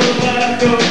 still left